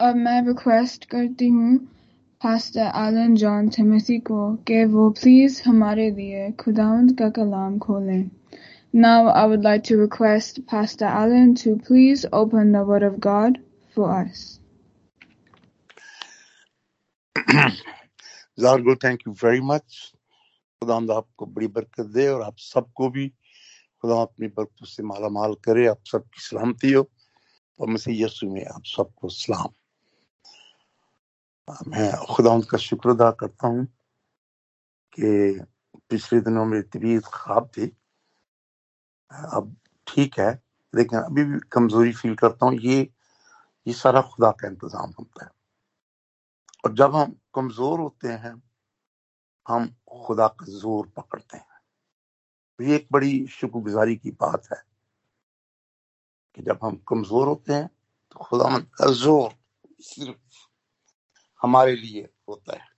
अब मैं रिक्वेस्ट करती हूँ पास्टर एलन जॉन टिमोथी को, कि वो प्लीज़ हमारे लिए खुदावंद का कलाम खोलें। Now I would like to request Pastor Allen to please open the Word of God for us. जारगो थैंक यू वेरी मच खुदा आपको बड़ी बरकत दे और आप सबको भी खुदा अपनी बरकत से माला माल करे। आप सबकी सलामती हो। और मसीह यीशु में आप सबको सलाम। मैं खुदा का शुक्र अदा करता हूँ कि पिछले दिनों में तबीयत खराब थी। अब ठीक है, लेकिन अभी भी कमज़ोरी फील करता हूँ। ये ये सारा खुदा का इंतज़ाम होता है। और जब हम कमज़ोर होते हैं, हम खुदा का ज़ोर पकड़ते हैं। तो ये एक बड़ी शुक्रगुजारी की बात है कि जब हम कमज़ोर होते हैं तो खुदा का ज़ोर सिर्फ़ हमारे लिए होता है।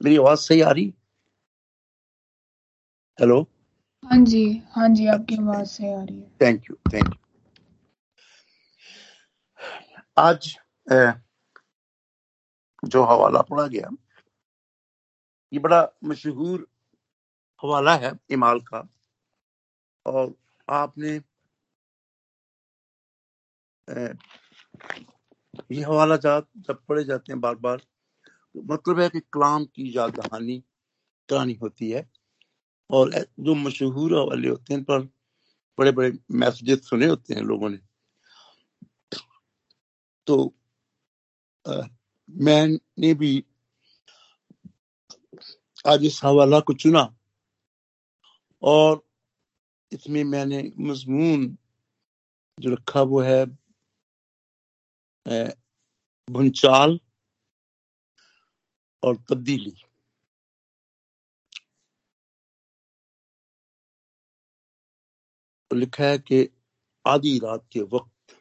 मेरी आवाज़ सही आ रही? हेलो हाँ जी हाँ जी आपकी आवाज़ सही आ रही है। थैंक यू थैंक यू आज जो हवाला पढ़ा गया ये बड़ा मशहूर हवाला है इमाल का और आपने ये हवाला जात जब पढ़े जाते हैं बार बार तो मतलब है कि कलाम की याद दहानी करानी होती है। और जो मशहूर हवाले होते हैं पर बड़े बड़े मैसेजेस सुने होते हैं लोगों ने। तो आ, मैंने भी आज इस हवाला को चुना और इसमें मैंने मजमून जो रखा वो है भुंचाल और तब्दीली। तो लिखा है कि आधी रात के वक्त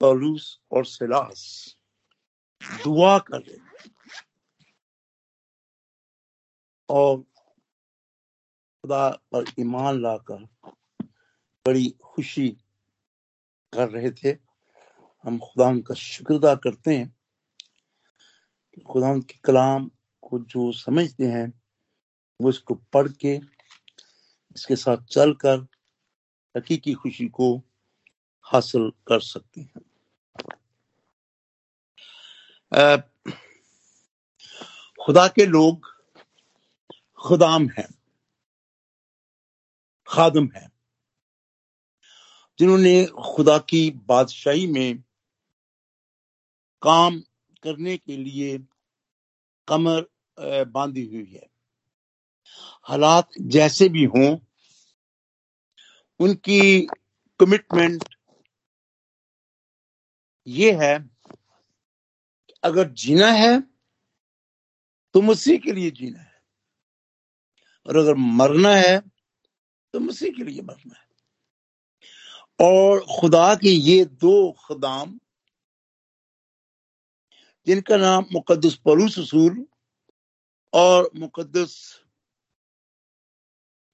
पौलूस और सिलास दुआ कर रहे और खुदा पर ईमान लाकर बड़ी खुशी कर रहे थे। हम खुदा का शुक्र अदा करते हैं खुदा के कलाम को जो समझते हैं, वो इसको पढ़ के, इसके साथ चलकर हकीकी खुशी को हासिल कर सकते हैं। खुदा के लोग खुदाम हैं, खादम हैं। जिन्होंने खुदा की बादशाही में काम करने के लिए कमर बांधी हुई है। हालात जैसे भी हों, उनकी कमिटमेंट ये है अगर जीना है तो मसीह के लिए जीना है। और अगर मरना है तो मसीह के लिए मरना है। और खुदा के ये दो खदाम, जिनका नाम मुकदस पलूस रसूल और मुकदस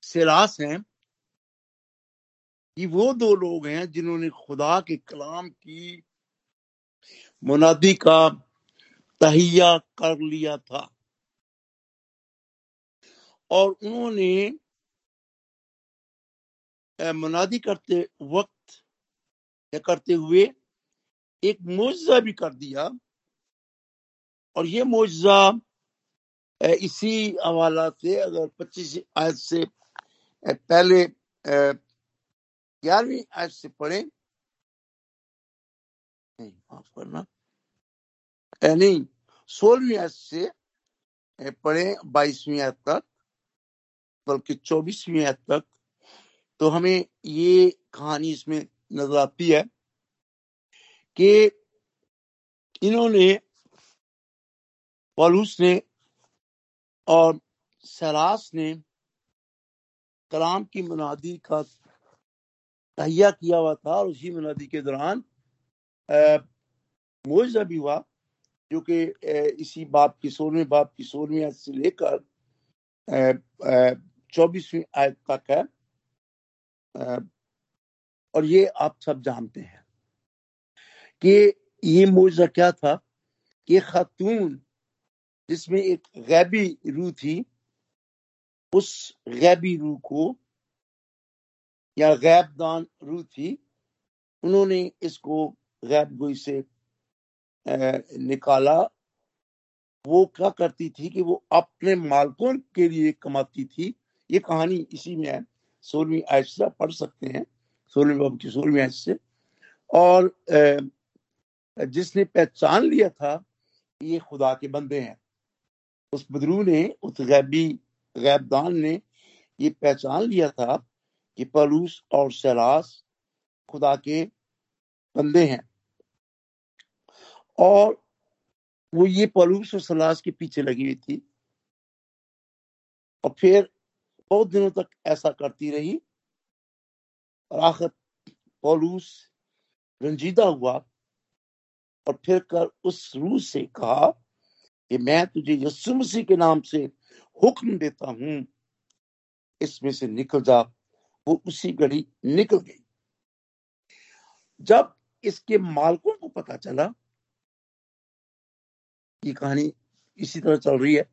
सिरास हैं, ये वो दो लोग हैं जिन्होंने खुदा के कलाम की मुनादी का तहिया कर लिया था। और उन्होंने मुनादी करते वक्त करते हुए एक मुआवजा भी कर दिया। और ये मुआवजा इसी हवाला से अगर पच्चीस आयत से पहले ग्यारहवीं आयत से पढ़े। नहीं, माफ़ करना। नहीं, सोलहवीं आयत से पढ़े बाईसवीं आयत तक, बल्कि चौबीसवीं आयत तक। तो हमें ये कहानी इसमें नज़र आती है कि इन्होंने, पॉलूस ने और सरास ने कलाम की मुनादी का तहिया किया हुआ था और उसी मुनादी के दौरान मुआवजा भी हुआ, जो कि इसी बाप की सोलहवीं बाप की सोलहवीं से लेकर चौबीसवीं आयत तक है। और ये आप सब जानते हैं कि ये मुआवजा क्या था कि खातून, जिसमें एक गैबी रूह थी, उस गैबी रूह को, या गैबदान रूह थी, उन्होंने इसको गैब गोई से निकाला। वो क्या करती थी कि वो अपने मालकों के लिए कमाती थी। ये कहानी इसी में है। सोलहवीं आयत पढ़ सकते हैं। सोलहवीं सोलहवीं आयत से। और जिसने पहचान लिया था, ये खुदा के बंदे हैं। उस बदरू ने, उस गैबी, गैबदान ने ये पहचान लिया था कि पलूस और सलास खुदा के बंदे हैं। और वो ये पलूस और सलास के पीछे लगी हुई थी। और फिर बहुत दिनों तक ऐसा करती रही। आखिर पौलूस रंजीदा हुआ और फिर कर उस रूह से कहा कि मैं तुझे यस्सु मसीह के नाम से हुक्म देता हूँ। इसमें से निकल जा। वो उसी घड़ी निकल गई। जब इसके मालकों को पता चला, ये कहानी इसी तरह चल रही है।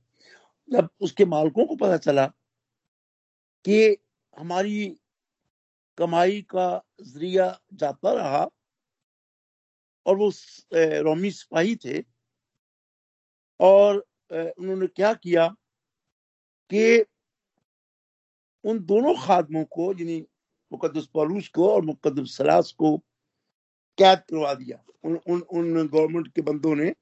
जब उसके मालकों को पता चला कि हमारी कमाई का ज़रिया जाता रहा और वो रोमी सिपाही थे और उन्होंने क्या किया कि उन दोनों खादमों को, यानी मुकदस पलूस को और मुकदस सलास को कैद करवा दिया। उन उन उन गवर्नमेंट के बंदों ने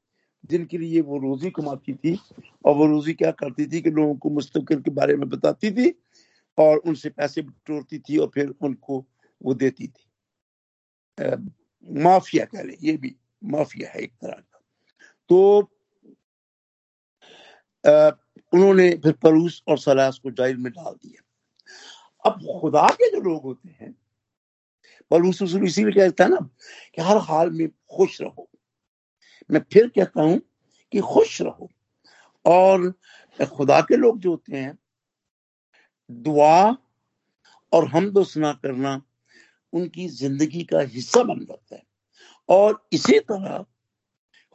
जिनके लिए वो रोजी कमाती थी और वो रोजी क्या करती थी कि लोगों को मुस्तकिल के बारे में बताती थी और उनसे पैसे बटोरती थी और फिर उनको वो देती थी। आ, माफिया कह ले ये भी माफिया है एक तरह का। तो आ, उन्होंने फिर परूस और सलास को जाइल में डाल दिया। अब खुदा के जो लोग होते हैं परूस इसीलिए कहता है ना कि हर हाल में खुश रहो। मैं फिर कहता हूँ कि खुश रहो। और खुदा के लोग जो होते हैं दुआ और हम दोसना करना उनकी ज़िंदगी का हिस्सा बन जाता है। और इसी तरह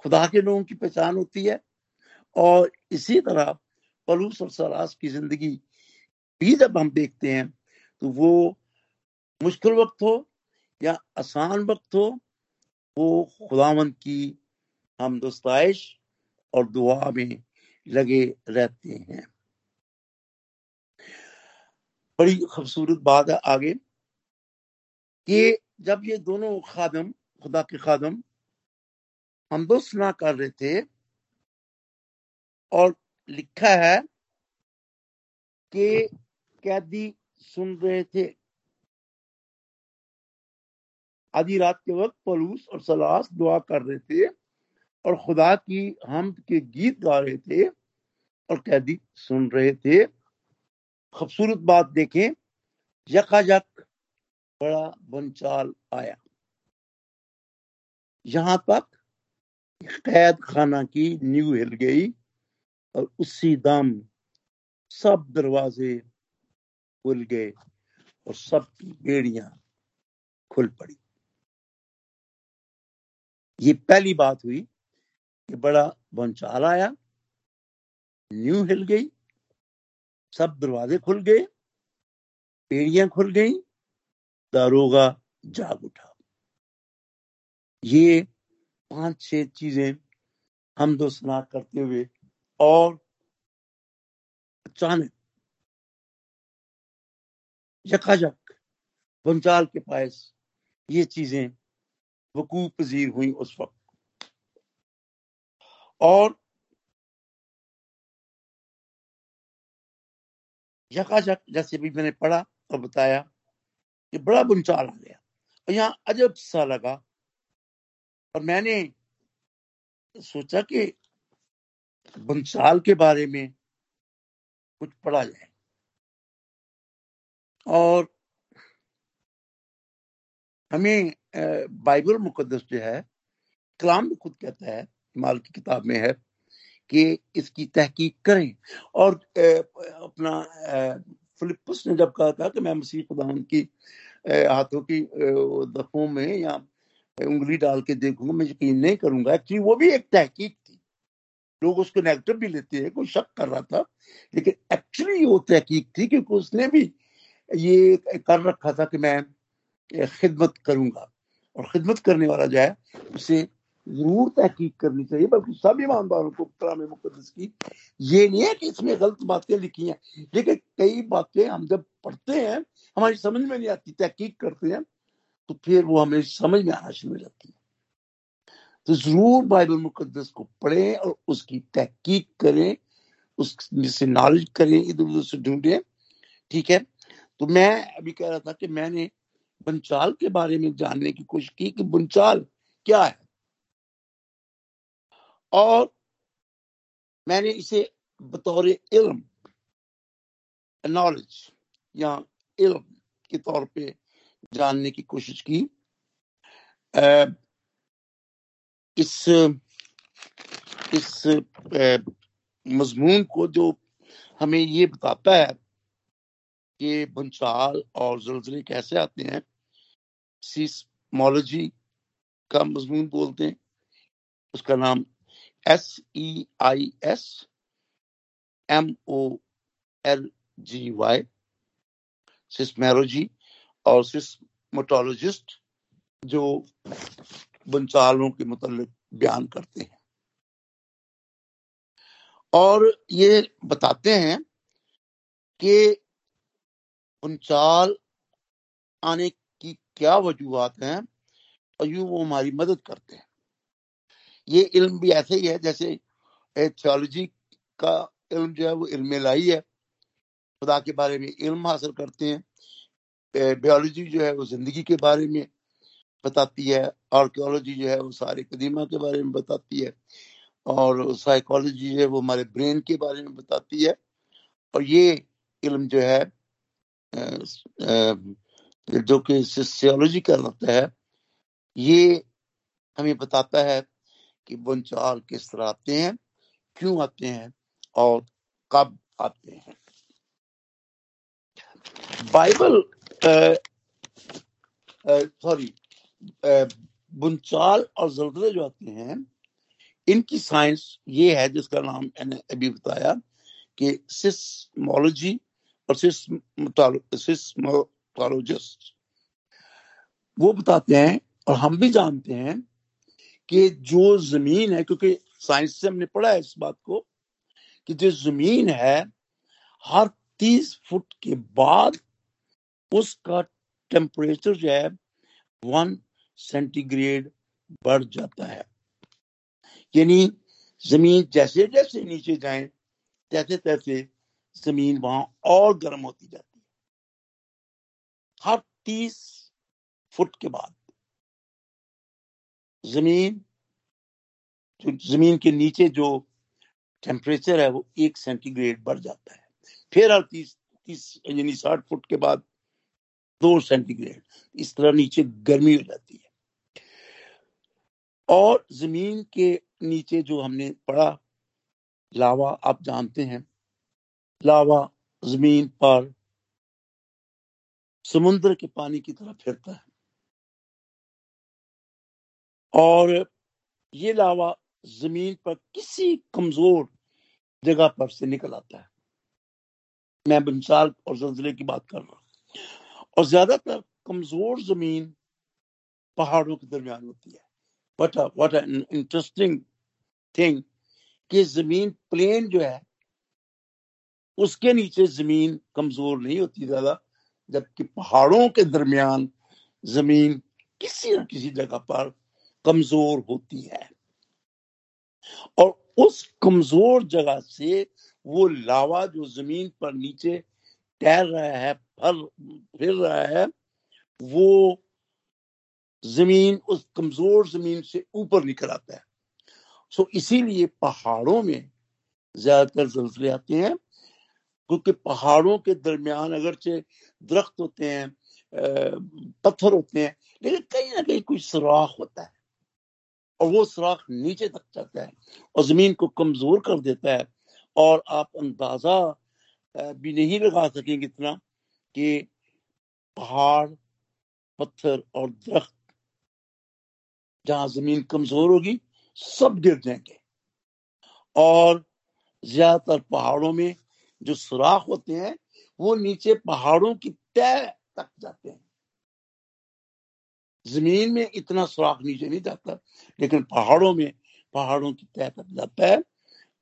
खुदा के लोगों की पहचान होती है और इसी तरह पलूस और सरास की ज़िंदगी भी जब हम देखते हैं तो वो मुश्किल वक्त हो या आसान वक्त हो, वो खुदावंत की हम दोस्ताइश और दुआ में लगे रहते हैं। बड़ी खूबसूरत बात है आगे कि जब ये दोनों खादम खुदा के खादम हम दोस्ना कर रहे थे और लिखा है कि कैदी सुन रहे थे। आधी रात के वक्त पलूस और सलास दुआ कर रहे थे और खुदा की हम के गीत गा रहे थे और कैदी सुन रहे थे। खूबसूरत बात देखें यकायक बड़ा बंचाल आया। यहाँ तक कैद खाना की नींव हिल गई और उसी दम सब दरवाजे खुल गए और सबकी बेड़ियाँ खुल पड़ी। ये पहली बात हुई कि बड़ा बंचाल आया न्यू हिल गई सब दरवाजे खुल गए, पेड़ियाँ खुल गई, दारोगा जाग उठा। ये पाँच छह चीज़ें हम दो सुना करते हुए और अचानक यकाजक बंचाल के पास ये चीज़ें वकूफ पजीर हुई उस वक्त। और यकायक जैसे भी मैंने पढ़ा और बताया कि बड़ा बुनचाल आ गया। और यहाँ अजब सा लगा। और मैंने सोचा कि बुनचाल के बारे में कुछ पढ़ा जाए। और हमें बाइबल मुकदस जो है, कलाम खुद कहता है माल की किताब में है। कि इसकी तहकीक करें। और अपना फिलिपस ने जब कहा था कि मैं मसीह खुदावन की हाथों की दफों में या उंगली डाल के देखूँगा, मैं यकीन नहीं करूँगा। एक्चुअली वो भी एक तहकीक थी। लोग उसको नेगेटिव भी लेते हैं, कोई शक कर रहा था, लेकिन एक्चुअली वो तहकीक थी क्योंकि उसने भी ये कर रखा था कि मैं खिदमत करूँगा। और खिदमत करने वाला जो है, उसे ज़रूर तहकीक करनी चाहिए, बल्कि सब ईमानदारों को कलाम मुकदस की। ये नहीं है कि इसमें गलत बातें लिखी हैं। लेकिन कई बातें हम जब पढ़ते हैं, हमारी समझ में नहीं आती, तहकीक करते हैं तो फिर वो हमें समझ में आना शुरू हो जाती है। तो ज़रूर बाइबल मुकदस को पढ़ें और उसकी तहकीक करें उससे नॉलेज करें, इधर उधर से ढूंढें, ठीक है? तो मैं अभी कह रहा था कि मैंने बंचाल के बारे में जानने की कोशिश की कि बंचाल क्या है? और मैंने इसे बतौर इल्म नॉलेज या इल्म के तौर पे जानने की कोशिश की। इस इस मजमून को जो हमें ये बताता है कि भंचाल और जलजले कैसे आते हैं सिस्मोलॉजी का मजमून बोलते हैं। उसका नाम S E I S M O L G Y seismology और सिस्मोटोलॉजिस्ट जो बंचालों के मतलब बयान करते हैं। और ये बताते हैं कि पंचाल आने की क्या वजूहत हैं और यूँ वो हमारी मदद करते हैं। ये इल्म भी ऐसे ही है, जैसे थियोलॉजी का इल्म जो है वो इल्म लाई है। खुदा के बारे में इल्म हासिल करते हैं। बायोलॉजी जो है वो ज़िंदगी के बारे में बताती है आर्कियोलॉजी जो है वो सारे कदीमा के बारे में बताती है, और साइकोलॉजी जो है वो हमारे ब्रेन के बारे में बताती है। और ये इल्म जो है जो कि सोशियोलॉजी कहलाता है, ये हमें बताता है कि बुनचाल किस तरह आते हैं, क्यों आते हैं और कब आते हैं। बाइबल सॉरी बुनचाल और जल्दले जो आते हैं, इनकी साइंस ये है, जिसका नाम मैंने अभी बताया, कि सिस्मोलॉजी और सिस्मोलॉजिस्ट वो बताते हैं और हम भी जानते हैं कि जो ज़मीन है, क्योंकि साइंस से हमने पढ़ा है इस बात को, कि जो ज़मीन है, हर तीस फुट के बाद उसका टेम्परेचर जो है वन सेंटीग्रेड बढ़ जाता है। यानी ज़मीन जैसे जैसे नीचे जाए, तैसे तैसे ज़मीन वहाँ और गर्म होती जाती है। हर तीस फुट के बाद। ज़मीन, जो ज़मीन के नीचे जो टेम्परेचर है वो एक सेंटीग्रेड बढ़ जाता है। फिर हर तीस तीस, यानी साठ फुट के बाद दो सेंटीग्रेड इस तरह नीचे गर्मी हो जाती है। और ज़मीन के नीचे जो हमने पढ़ा, लावा, आप जानते हैं, लावा ज़मीन पर समुद्र के पानी की तरह फिरता है। और ये लावा ज़मीन पर किसी कमज़ोर जगह पर से निकल आता है। मैं बंसाल और जल्जले की बात कर रहा हूँ। और ज़्यादातर कमज़ोर ज़मीन पहाड़ों के दरमियान होती है। वट वट इंटरेस्टिंग थिंग कि ज़मीन प्लेन जो है, उसके नीचे ज़मीन कमज़ोर नहीं होती ज़्यादा, जबकि पहाड़ों के दरमियान ज़मीन किसी न किसी जगह पर कमज़ोर होती है। और उस कमज़ोर जगह से वो लावा जो ज़मीन पर नीचे तैर रहा है, फल, फिर रहा है, वो ज़मीन, उस कमज़ोर ज़मीन से ऊपर निकल आता है। सो इसीलिए पहाड़ों में ज़्यादातर जल्जले आते हैं, क्योंकि पहाड़ों के दरमियान अगरचे दरख्त होते हैं पत्थर होते हैं, लेकिन कहीं ना कहीं कोई सुराख होता है। और वो सुराख नीचे तक जाता है और ज़मीन को कमज़ोर कर देता है और आप अंदाज़ा भी नहीं लगा सकेंगे इतना कि पहाड़, पत्थर और दरख्त जहाँ ज़मीन कमज़ोर होगी, सब गिर जाएँगे। और ज़्यादातर पहाड़ों में जो सुराख होते हैं, वो नीचे पहाड़ों की तय तक जाते हैं। ज़मीन में इतना सुराख नीचे नहीं जाता, लेकिन पहाड़ों में, पहाड़ों की तय तक जाता है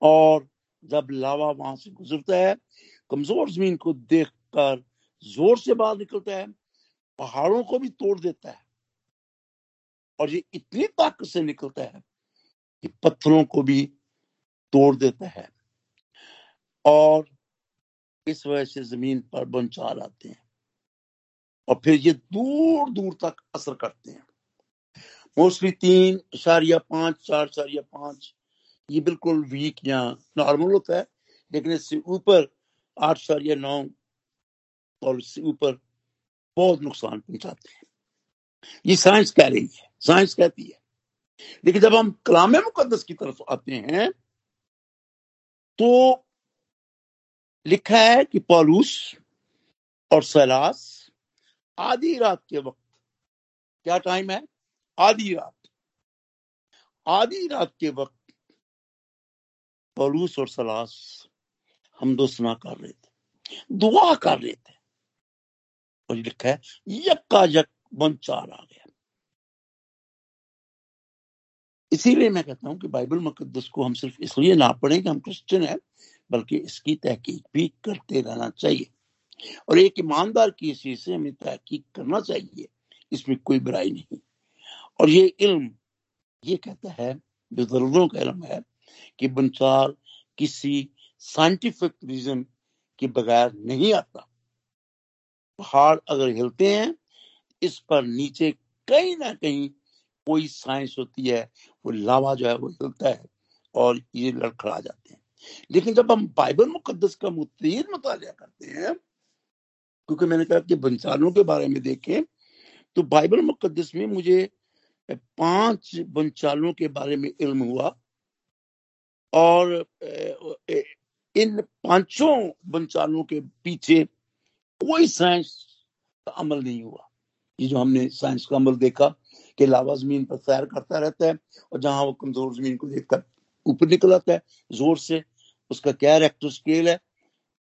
और जब लावा वहाँ से गुजरता है, कमज़ोर ज़मीन को देखकर ज़ोर से बाहर निकलता है, पहाड़ों को भी तोड़ देता है और ये इतनी ताकत से निकलता है कि पत्थरों को भी तोड़ देता है और इस वजह से ज़मीन पर बंचार आते हैं। और फिर ये दूर दूर तक असर करते हैं। मोस्टली तीन, इशारिया पाँच, चार, इशारिया पाँच, ये बिल्कुल वीक या नॉर्मल होता है, लेकिन इससे ऊपर आठ, इशारिया नौ, और इससे ऊपर बहुत नुकसान पहुंचाते हैं। ये साइंस कह रही है साइंस कहती है। लेकिन जब हम कलाम मुकदस की तरफ़ आते हैं तो लिखा है कि पॉलूस और सैलास आधी रात के वक्त। क्या टाइम है? आधी रात। आधी रात के वक्त पलूस और सलास हम दो सुना कर रहे थे, दुआ कर रहे थे। और लिखा है यक्का यक बंचार आ गया। इसीलिए मैं कहता हूँ कि बाइबल मुकदस को हम सिर्फ़ इसलिए ना पढ़ें कि हम क्रिश्चियन हैं, बल्कि इसकी तहकीक भी करते रहना चाहिए। और एक ईमानदार की चीज़ से हमें तहकीक करना चाहिए, इसमें कोई बुराई नहीं। और ये इल्म, ये कहता है, बुज़ुर्गों का इल्म है कि बंचार किसी साइंटिफिक रीजन के बगैर नहीं आता। पहाड़ अगर हिलते हैं, इस पर नीचे कहीं ना कहीं कोई साइंस होती है, वो लावा जो है वो हिलता है और ये लड़खड़ा जाते हैं। लेकिन जब हम बाइबल मुकदस का मुतन मुताल करते हैं क्योंकि मैंने कहा कि बंसालों के बारे में देखें तो बाइबल मुकदस में मुझे पाँच बंचालों के बारे में इल्म हुआ और इन पाँचों बंचालों के पीछे कोई साइंस का अमल नहीं हुआ। ये जो हमने साइंस का अमल देखा कि लावा ज़मीन पर सैर करता रहता है और जहाँ वो कमज़ोर ज़मीन को देखकर ऊपर निकल आता है, ज़ोर से उसका क्या रेक्टर स्केल है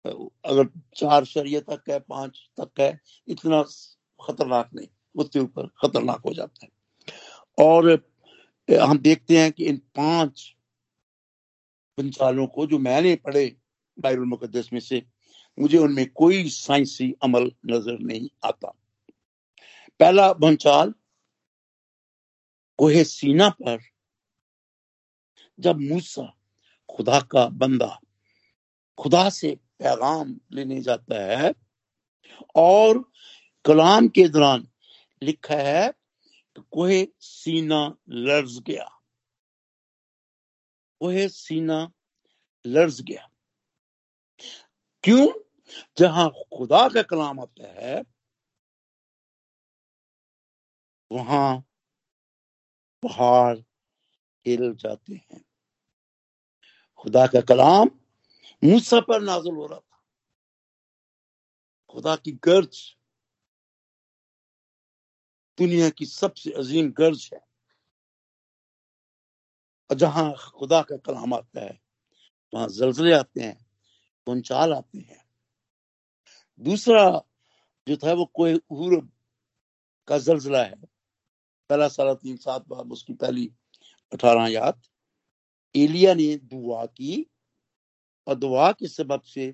अगर चार शरीय तक है, पाँच तक है, इतना खतरनाक नहीं, उसके ऊपर खतरनाक हो जाता है। और हम देखते हैं कि इन पाँच पंचालों को जो मैंने पढ़े बाइबल मुकदस में से, मुझे उनमें कोई साइंसी अमल नज़र नहीं आता। पहला भंचाल कोहे सीना पर, जब मूसा खुदा का बंदा खुदा से पैगाम लेने जाता है और कलाम के दौरान लिखा है कोहे सीना लर्ज गया। कोहे सीना लर्ज गया। क्यों? जहाँ खुदा का कलाम आता है, वहाँ पहाड़ हिल जाते हैं। खुदा का कलाम मूसा पर नाजुल हो रहा था खुदा की गर्ज दुनिया की सबसे अजीम गर्ज है और जहाँ खुदा का कलाम आता है वहाँ जलजले आते हैं पुंचाल आते हैं दूसरा जो था वो कोई का जलजला है पहला सारा तीन सात बार उसकी पहली अठारह याद एलिया ने दुआ की और दुआ के सबब से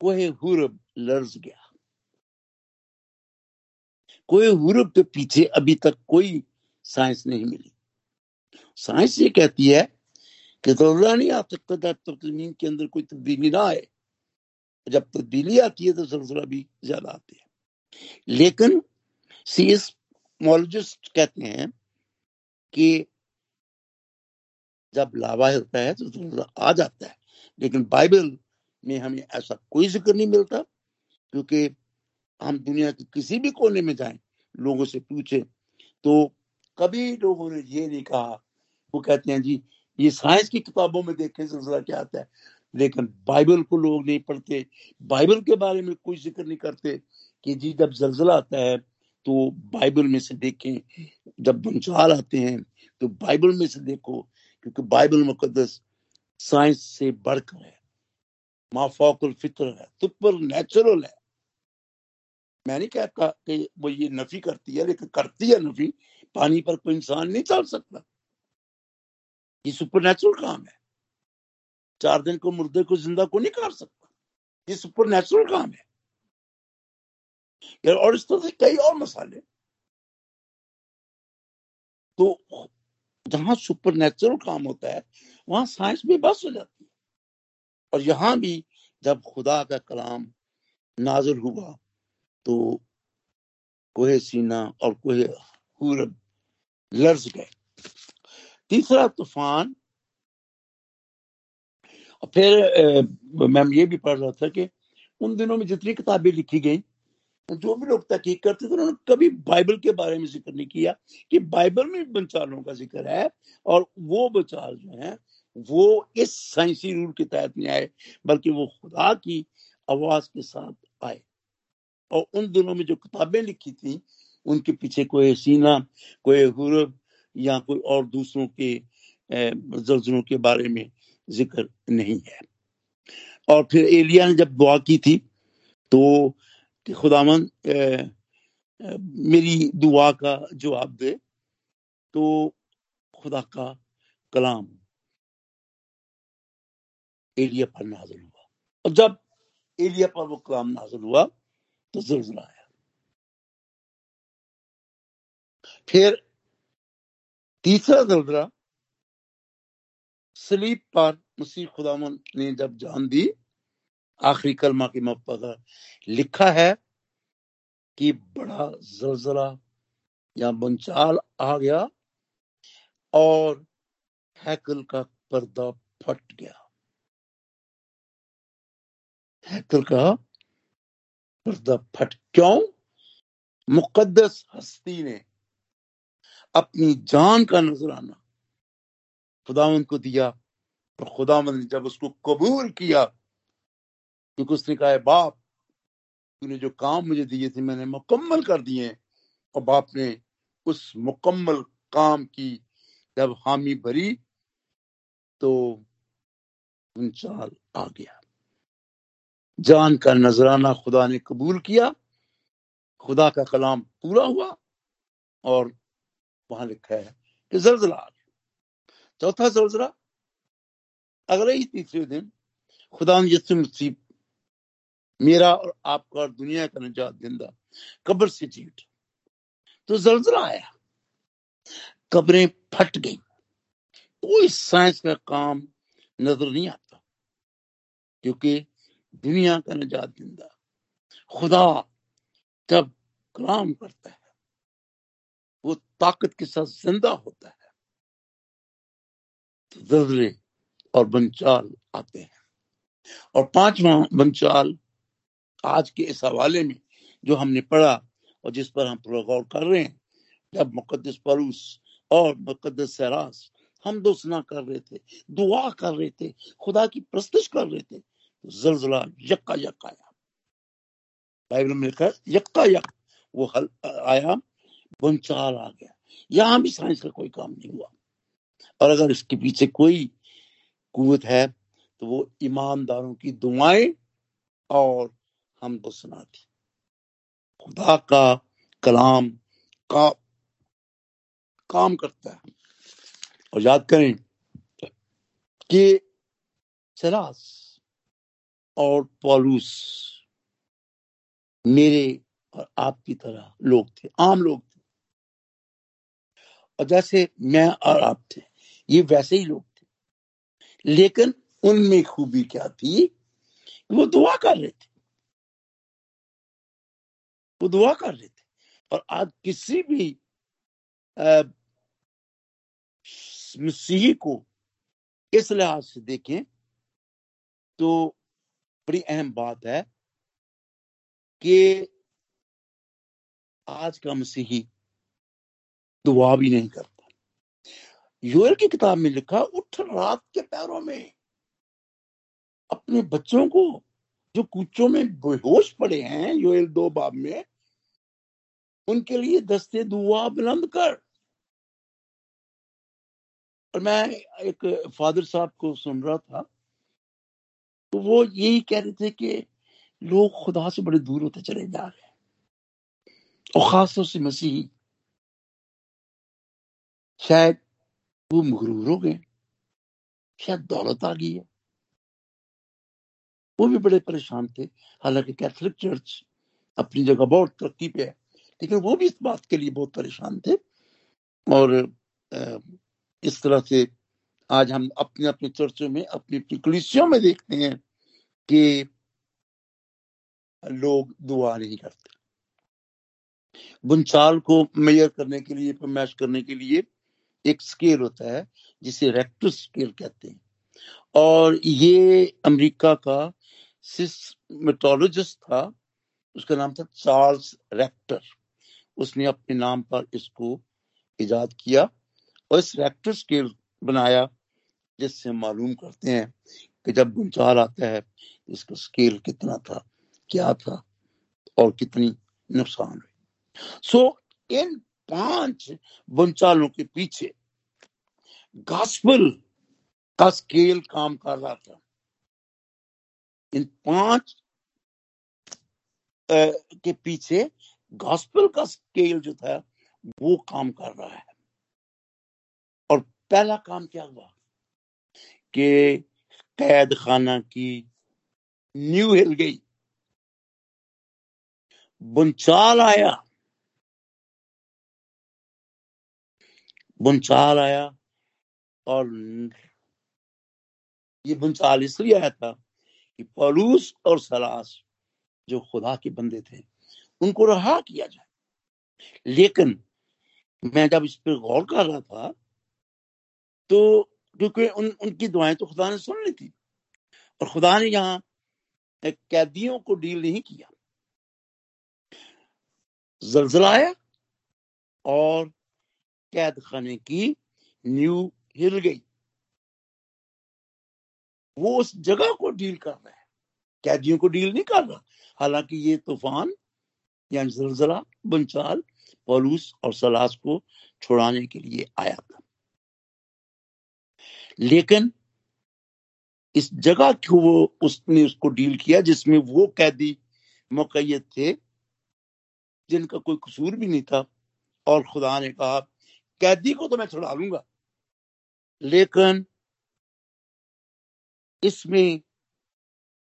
कोहे हुरब लर्ज गया। कोई हुरब के पीछे अभी तक कोई साइंस नहीं मिली। साइंस ये कहती है कि जल्ला नहीं आ सकता जब तक ज़मीन के अंदर कोई तब्दीली ना आए। जब तब्दीली आती है तो जलजला भी ज़्यादा आते हैं। लेकिन सीस्मोलॉजिस्ट कहते हैं कि जब लावा हिलता है तो जलजला आ जाता है। लेकिन बाइबल में हमें ऐसा कोई ज़िक्र नहीं मिलता, क्योंकि हम दुनिया के किसी भी कोने में जाएँ, लोगों से पूछे तो कभी लोगों ने ये नहीं कहा। वो कहते हैं, जी, ये साइंस की किताबों में देखें, सिलसिला क्या आता है? लेकिन बाइबल को लोग नहीं पढ़ते, बाइबल के बारे में कोई ज़िक्र नहीं करते कि जी, जब जलजला आता है तो बाइबल में से देखें, जब भूचाल आते हैं तो बाइबल में से देखो, क्योंकि बाइबल मुकदस साइंस से बढ़कर है, माफाकुल फित्र है सुपर नेचुरल है। मैं नहीं कहता कि वो ये नफी करती है, लेकिन करती है नफी, पानी पर कोई इंसान नहीं चल सकता। ये सुपर नेचुरल काम है। चार दिन को मुर्दे को ज़िंदा को नहीं कर सकता। ये सुपर नेचुरल काम है। और इस तरह से कई और मसाले। तो जहाँ सुपर नेचुरल काम होता है वहाँ साइंस भी बस हो। जाती है और यहाँ भी जब खुदा का कलाम नाजुल हुआ तो कोहे सीना और कोहे हूरब लर्ज गए। तीसरा तूफ़ान फिर मैम ये भी पढ़ रहा था कि उन दिनों में जितनी किताबें लिखी गई, जो भी लोग तहकीक करते थे, उन्होंने कभी बाइबल के बारे में ज़िक्र नहीं किया कि बाइबल में बचालों का ज़िक्र है और वो बचाल जो है वो इस साइंसी रूल के तहत नहीं आए, बल्कि वो खुदा की आवाज़ के साथ आए। और उन दिनों में जो किताबें लिखी थी, उनके पीछे कोई सीना कोई हुरब या कोई और दूसरों के जल्जलों के बारे में ज़िक्र नहीं है। और फिर एलिया ने जब दुआ की थी तो खुदावन मेरी दुआ का जवाब दे तो खुदा का कलाम एलिया पर नाजल हुआ। और जब एलिया पर वो कलाम नाजल हुआ तो जल्जला आया। फिर तीसरा जल्जला, सलीब पर मसीह खुदावन ने जब जान दी, आखिरी कलमा के मौका लिखा है कि बड़ा जलजला या बंचाल आ गया और हैकल का पर्दा फट गया। हैकल का पर्दा फट क्यों? मुकद्दस हस्ती ने अपनी जान का नजराना खुदावंत को दिया और खुदावंत ने जब उसको कबूल किया, क्योंकि उसने कहा बाप, तूने जो काम मुझे दिए थे, मैंने मुकम्मल कर दिए और बाप ने उस मुकम्मल काम की जब हामी भरी तो चाल आ गया। जान का नजराना खुदा ने कबूल किया, खुदा का कलाम पूरा हुआ और वहाँ लिखा है कि जल्जला, चौथा जल्जला, अगले ही तीसरे दिन खुदा यसु मसीह, मेरा और आपका और दुनिया का निजात ज़िंदा कब्र से जीट तो जल्जला आया, कब्रें फट गई, कोई साइंस का काम नज़र नहीं आता, क्योंकि दुनिया का निजात ज़िंदा खुदा जब कलाम करता है, वो ताकत के साथ ज़िंदा होता है। तो जल्जले और बंचाल आते हैं। और पांचवा बंचाल आज के इस हवाले में जो हमने पढ़ा और जिस पर हम गौर कर रहे हैं, जब मुकदस परूस और मुकदस सरास हम दो सुना कर रहे थे, दुआ कर रहे थे, खुदा की प्रस्तुत कर रहे थे जलजला यक्का यक आया बाइबल में लिखा है, यक्का यक वो हल, आया, बंचाल आ गया. यहाँ भी साइंस का कोई काम नहीं हुआ। और अगर इसके पीछे कोई कुत है तो वो ईमानदारों की दुआएँ और हमको सुना दी। खुदा का कलाम का काम करता है। और याद करें कि सरास और पॉलूस मेरे और आपकी तरह लोग थे, आम लोग थे। और जैसे मैं और आप थे, ये वैसे ही लोग थे। लेकिन उनमें खूबी क्या थी? वो दुआ कर रहे थे। वो दुआ कर रहे थे। और आज किसी भी मसीही को इस लिहाज से देखें तो बड़ी अहम बात है कि आज का मसीही दुआ भी नहीं करता। योर की किताब में लिखा, उठ रात के पैरों में। अपने बच्चों को जो कूचों में बेहोश पड़े हैं, योएल दो बाब में, उनके लिए दस्ते दुआ बुलंद कर। और मैं एक फादर साहब को सुन रहा था वो यही कह रहे थे कि लोग खुदा से बड़े दूर होते चले जा रहे हैं। और खासतौर से मसीही। शायद वो मगरूर हो गए। शायद दौलत आ गई है। वो भी बड़े परेशान थे। हालाँकि कैथोलिक चर्च अपनी जगह बहुत तरक्की पे है, लेकिन वो भी इस बात के लिए बहुत परेशान थे। और इस तरह से आज हम अपने अपने चर्चों में, अपनी अपनी कलिसियों में देखते हैं कि लोग दुआ नहीं करते। बुनचाल को मेयर करने के लिए मैच करने के लिए एक स्केल होता है, जिसे रेक्टर स्केल कहते हैं। और ये अमेरिका का सिस्मेटोलॉजिस्ट था, उसका नाम था चार्ल्स रेक्टर। उसने अपने नाम पर इसको इजाद किया और इस रेक्टर स्केल बनाया। जिससे मालूम करते हैं कि जब गुंचाल आता है तो इसका स्केल कितना था क्या था और कितनी नुकसान हुई। सो so, इन पाँच बुंचालों के पीछे गॉस्पल का स्केल काम कर रहा था। इन पाँच के पीछे गॉस्पल का स्केल जो था वो काम कर रहा है। और पहला काम क्या हुआ? कि कैद खाना की न्यू हिल गई। बुंचाल आया। बुंचाल आया और ये बुनचाल इसलिए आया था कि पलूस और सलास जो खुदा के बंदे थे, उनको रहा किया जाए। लेकिन मैं जब इस पर गौर कर रहा था तो क्योंकि उन, उनकी दुआएँ तो खुदा ने सुन ली थी। और खुदा ने यहाँ कैदियों को डील नहीं किया। जलजलाया और कैद खाने की न्यू हिल गई। वो उस जगह को डील कर रहा है। कैदियों को डील नहीं कर रहा। हालाँकि ये तूफ़ान, यानी जलजला, बंचाल, पॉलूस और सलास को छुड़ाने के लिए आया था। लेकिन इस जगह को वो उसने उसको डील किया जिसमें वो कैदी मुकैद थे, जिनका कोई कसूर भी नहीं था। और खुदा ने कहा, कैदी को तो मैं छुड़ा लूँगा, लेकिन इसमें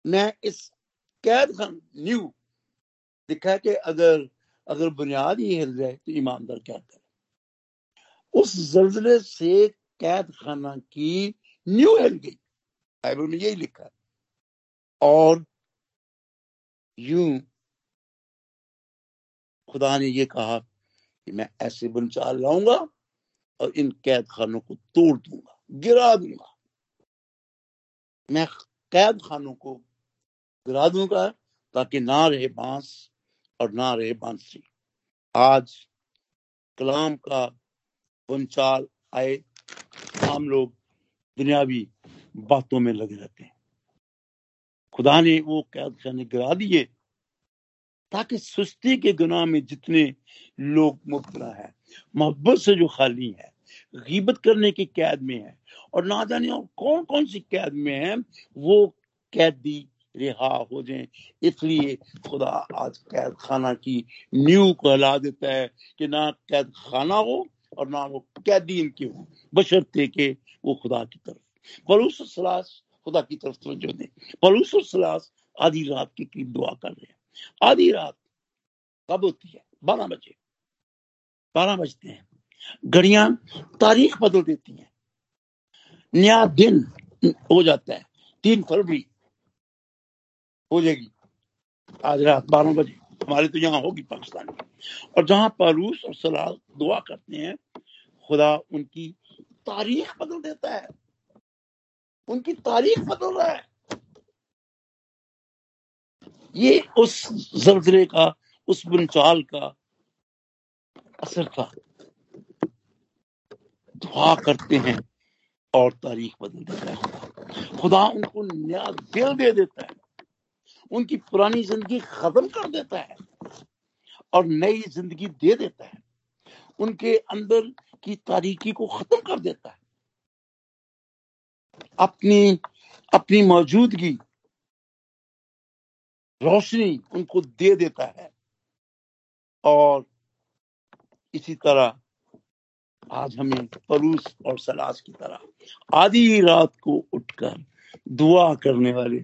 मैं इस कैद खान न्यू दिखा कि अगर अगर बुनियाद ही हिल जाए तो ईमानदार क्या करे? उस जल्जले से कैद खाना की न्यू हिल गई बाइबल में यही लिखा और यूँ खुदा ने ये कहा कि मैं ऐसे बुनचाल लाऊँगा और इन कैद खानों को तोड़ दूँगा गिरा दूँगा मैं कैद खानों को गिरा दूँगा ताकि ना रहे बाँस और ना रहे बांसी आज कलाम का बुनचाल आए हम लोग दुनियावी बातों में लगे रहते हैं। खुदा ने वो कैद खाने गिरा दिए ताकि सुस्ती के गुनाह में जितने लोग मुबतला है, मोहब्बत से जो खाली है, गीबत करने की कैद में है और ना जाने और कौन कौन सी कैद में है, वो कैदी रिहा हो जाए। इसलिए खुदा आज कैद खाना की न्यू कहला देता है कि ना कैद खाना हो और ना वो कैदी इनके हो, बशर्ते के वो खुदा की तरफ़। पलूस सलास खुदा की तरफ़ तवज्जो दें। पलूस सलास आधी रात के करीब दुआ कर रहे हैं। आधी रात कब होती है? बारह बजे। बारह बजते हैं। घड़ियाँ तारीख बदल देती हैं। नया दिन हो जाता है। तीन फरवरी हो जाएगी। आज रात बारह बजे। हमारे तो यहाँ होगी पाकिस्तान में। और जहाँ पर रूस और सलाह दुआ करते हैं, खुदा उनकी तारीख बदल देता है। उनकी तारीख बदल रहा है। ये उस जल्जले का, उस बुनचाल का असर था। दुआ करते हैं और तारीख बदल देता है। खुदा उनको नया दिल दे देता है। उनकी पुरानी ज़िंदगी खत्म कर देता है और नई ज़िंदगी दे देता है। उनके अंदर की तारीकी को खत्म कर देता है। अपनी अपनी मौजूदगी, रोशनी उनको दे देता है और इसी तरह आज हमें परूस और सलास की तरह आधी रात को उठकर दुआ करने वाले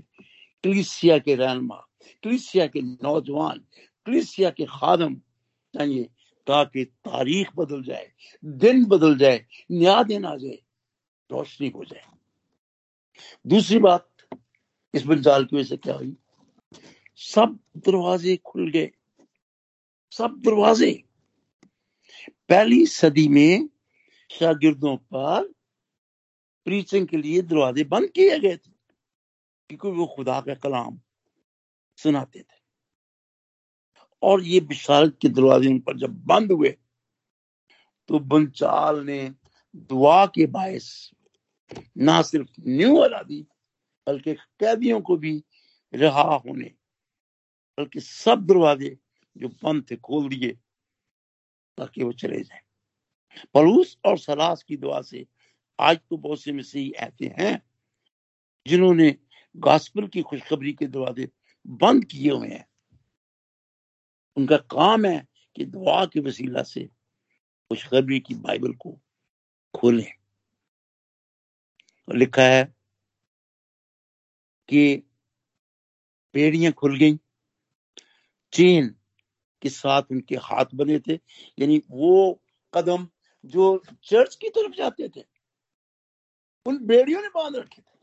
क्लिसिया के रहनमा, क्लिसिया के नौजवान, क्लिसिया के खादम चाहिए ताकि तारीख बदल जाए, दिन बदल जाए न्याय दिन आ जाए, रोशनी हो जाए। दूसरी बात, इस बंजाल की वजह से क्या हुई? सब दरवाजे खुल गए। सब दरवाजे। पहली सदी में शागिर्दों पर प्रीचिंग के लिए दरवाजे बंद किए गए थे। क्योंकि वो खुदा का कलाम सुनाते थे। और ये बिशारत के दरवाजे उन पर जब बंद हुए तो बंचाल ने दुआ के बायस ना सिर्फ़ न्यू वाला दी बल्कि कैदियों को भी रहा होने, बल्कि सब दरवाजे जो बंद थे खोल दिए, ताकि वो चले जाए। पलूस और सलास की दुआ से आज तो बहुत से मसीह ऐसे हैं, जिन्होंने गॉस्पल की खुशखबरी के दरवाजे बंद किए हुए हैं। उनका काम है कि दुआ के वसीला से खुशखबरी की बाइबल को खोलें। और लिखा है कि पेड़ियाँ खुल गई, चेन के साथ उनके हाथ बने थे, यानी वो कदम जो चर्च की तरफ़ जाते थे, उन बेड़ियों ने बाँध रखे थे।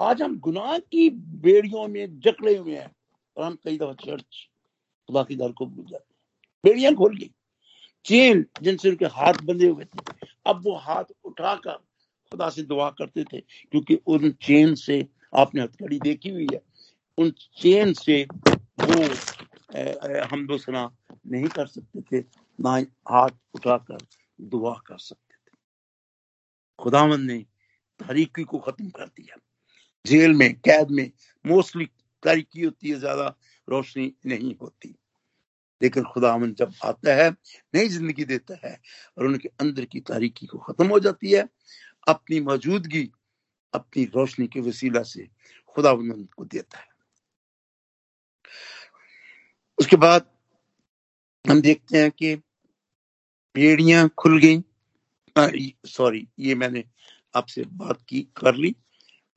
आज हम गुनाह की बेड़ियों में जकड़े हुए हैं और हम कई दफ़ा चर्च खुदा की भूल जाते हैं। बेड़ियाँ खोल गई चेन जिनसे उनके हाथ बंधे हुए थे। अब वो हाथ उठाकर खुदा से दुआ करते थे, क्योंकि उन चेन से आपने हथकड़ी देखी हुई है। उन चेन से वो हम दूसरा नहीं कर सकते थे, ना हाथ उठाकर दुआ कर सकते थे। खुदावन ने तारीकी को खत्म कर दिया। जेल में, कैद में, मोस्टली तारीकी होती है, ज़्यादा रोशनी नहीं होती। लेकिन खुदावन जब आता है, नई ज़िंदगी देता है और उनके अंदर की तारीकी को खत्म हो जाती है, अपनी मौजूदगी, अपनी रोशनी के वसीला से खुदावन उनको देता है। उसके बाद हम देखते हैं कि पेड़ियाँ खुल गई। सॉरी, ये मैंने आपसे बात की, कर ली।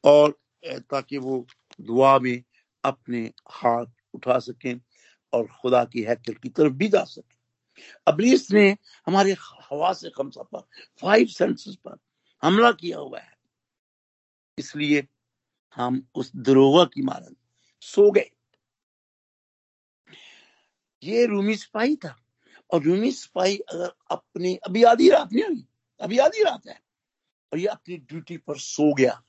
और ताकि वो दुआ में अपने हाथ उठा सकें और खुदा की हैकल की तरफ़ भी जा सके। अबलीस ने हमारे हवा से खमसा पर फाइव सेंसेस पर हमला किया हुआ है। इसलिए हम उस दरोगा की मारन सो गए। ये रूमी सिपाही था और रूमी सिपाही अगर अपनी, अभी आधी रात नहीं हुई, अभी आधी रात है और ये अपनी ड्यूटी पर सो गया।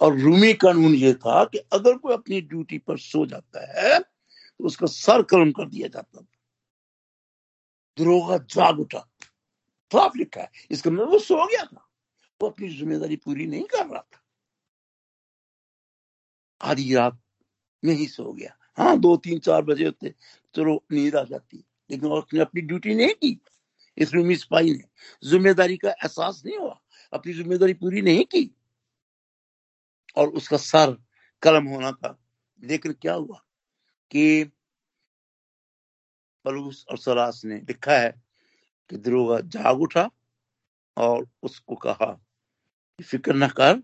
और रूमी कानून ये था कि अगर कोई अपनी ड्यूटी पर सो जाता है तो उसका सर कलम कर दिया जाता था। दरोगा जाग उठा। साफ़ लिखा है, इसका मतलब वो सो गया था। वो अपनी ज़िम्मेदारी पूरी नहीं कर रहा था। आधी रात में ही सो गया। हाँ दो, तीन, चार बजे होते चलो, नींद आ जाती। लेकिन उसने अपनी ड्यूटी नहीं की। इस रूमी सिपाही ने। ज़िम्मेदारी का एहसास नहीं हुआ। अपनी ज़िम्मेदारी पूरी नहीं की। और उसका सर कलम होना था। लेकिन क्या हुआ कि पलूस और सलास ने लिखा है कि दरोगा जाग उठा और उसको कहा फ़िक्र न कर,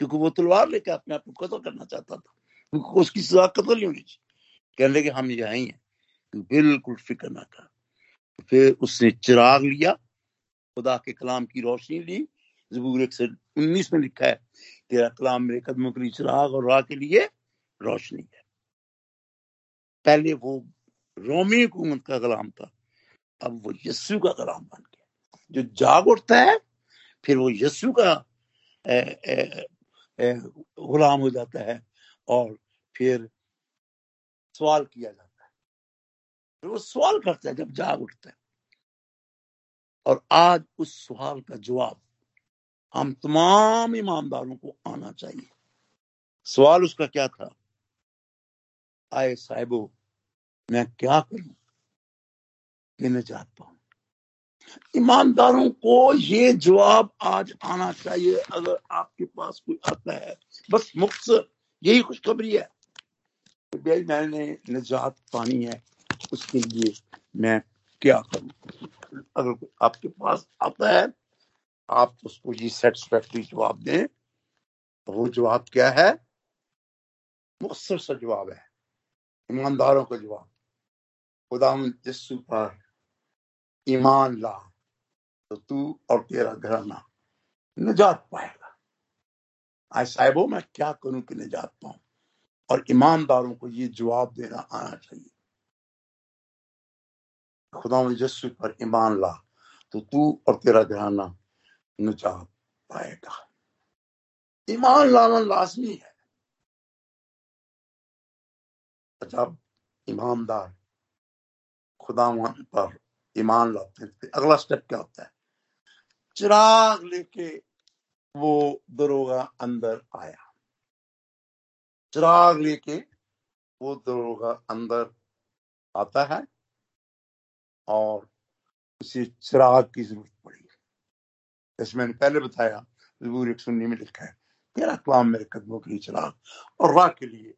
क्योंकि वो तलवार लेकर अपने आप को कत्ल करना चाहता था। क्योंकि उसकी सजा कत्ल नहीं होनी चाहिए। कहने लगे, हम यहाँ ही हैं बिल्कुल फ़िक्र ना कर। फिर उसने चिराग लिया, खुदा के कलाम की रोशनी ली जबूर एक से उन्नीस में लिखा है तेरा कलाम मेरे कदमों के लिए चिराग और राह के लिए रोशनी है। पहले वो रोमी हुकूमत का कलाम था, अब वो यस्सु का कलाम बन गया। जो जाग उठता है, फिर वो यस्सु का गुलाम हो जाता है और फिर सवाल किया जाता है। फिर वो सवाल करता है जब जाग उठता है। और आज उस सवाल का जवाब हम तमाम ईमानदारों को आना चाहिए। सवाल उसका क्या था? आए साहिबो, मैं क्या करूँ? कि निजात पाऊँ। ईमानदारों को ये जवाब आज आना चाहिए, अगर आपके पास कोई आता है। बस मुख्तर यही खुशखबरी है। भाई मैंने निजात पानी है, उसके लिए मैं क्या करूँ? अगर कोई आपके पास आता है आप उसको ये सेटिस्फैक्ट्री जवाब दें तो वो जवाब क्या है? मुख्तर सा जवाब है। ईमानदारों का जवाब। खुदा जिसु पर ईमान ला तो तू और तेरा घराना निजात पाएगा। आज साहिबो, मैं क्या करूँ कि निजात पाऊँ? और ईमानदारों को ये जवाब देना आना चाहिए। खुदा यस्सु पर ईमान ला तो तू और तेरा घराना निजात पाएगा। ईमान लाना लाजमी है। जब ईमानदार खुदा पर ईमान लाते हैं, अगला स्टेप क्या होता है? चिराग लेके वो दरोगा अंदर आया। चिराग लेके वो दरोगा अंदर आता है और उसे चिराग की ज़रूरत जैसे मैंने पहले बताया जबूर एक सुन्नी में लिखा है, तेरा कलाम मेरे कदमों के लिए चिराग और राह के लिए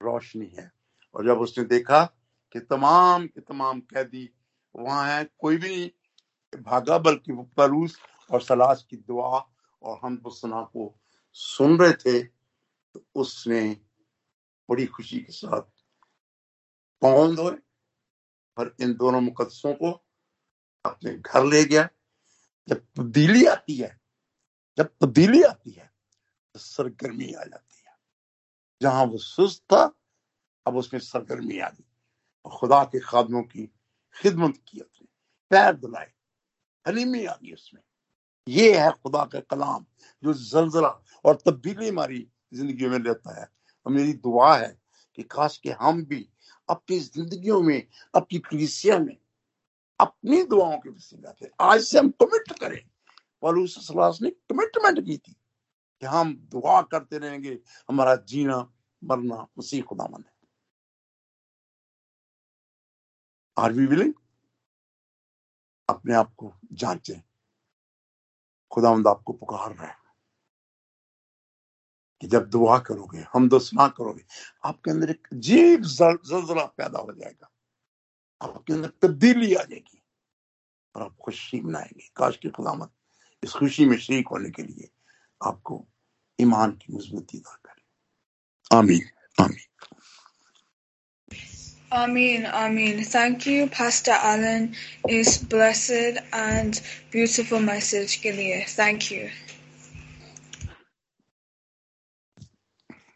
रोशनी है। और जब उसने देखा कि तमाम के तमाम कैदी वहाँ है, कोई भी नहीं, भागा, बल्कि वो परूस और सलाश की दुआ और हम सना को सुन रहे थे तो उसने बड़ी खुशी के साथ पाउंड धोए और इन दोनों मुकदसों को अपने घर ले गया। जब तब्दीली आती है, जब तब्दीली आती है तो सरगर्मी आ जाती है। जहाँ वो सुस्त था, अब उसमें सरगर्मी आ गई। और खुदा के खादमों की खिदमत की उसने। पैर दुलाए, हलीमी आ गई उसमें। ये है खुदा का कलाम, जो जलजला और तब्दीली हमारी ज़िंदगी में लेता है। और मेरी दुआ है कि काश के हम भी अपनी जिंदगियों में, अपनी कलीसिया में अपनी दुआओं के वसीला से आज से हम कमिट करें। उस ने कमिटमेंट की थी कि हम दुआ करते रहेंगे, हमारा जीना, मरना उसी खुदामंद है आर वी विलिंग अपने आप को जांचें। खुदावंद आपको पुकार रहा है कि जब दुआ करोगे, हम दोस्ना करोगे, आपके अंदर एक अजीब जलजला पैदा हो जाएगा। आपके अंदर तब्दीली आ जाएगी और आप खुशी मनाएँगे काश की खुदामत इस खुशी में शरीक होने के लिए आपको ईमान की मजबूती दा करे आमीन आमीन Amen, Amen. Thank you, Pastor Allen. Is blessed and beautiful message, Gilead. Thank you.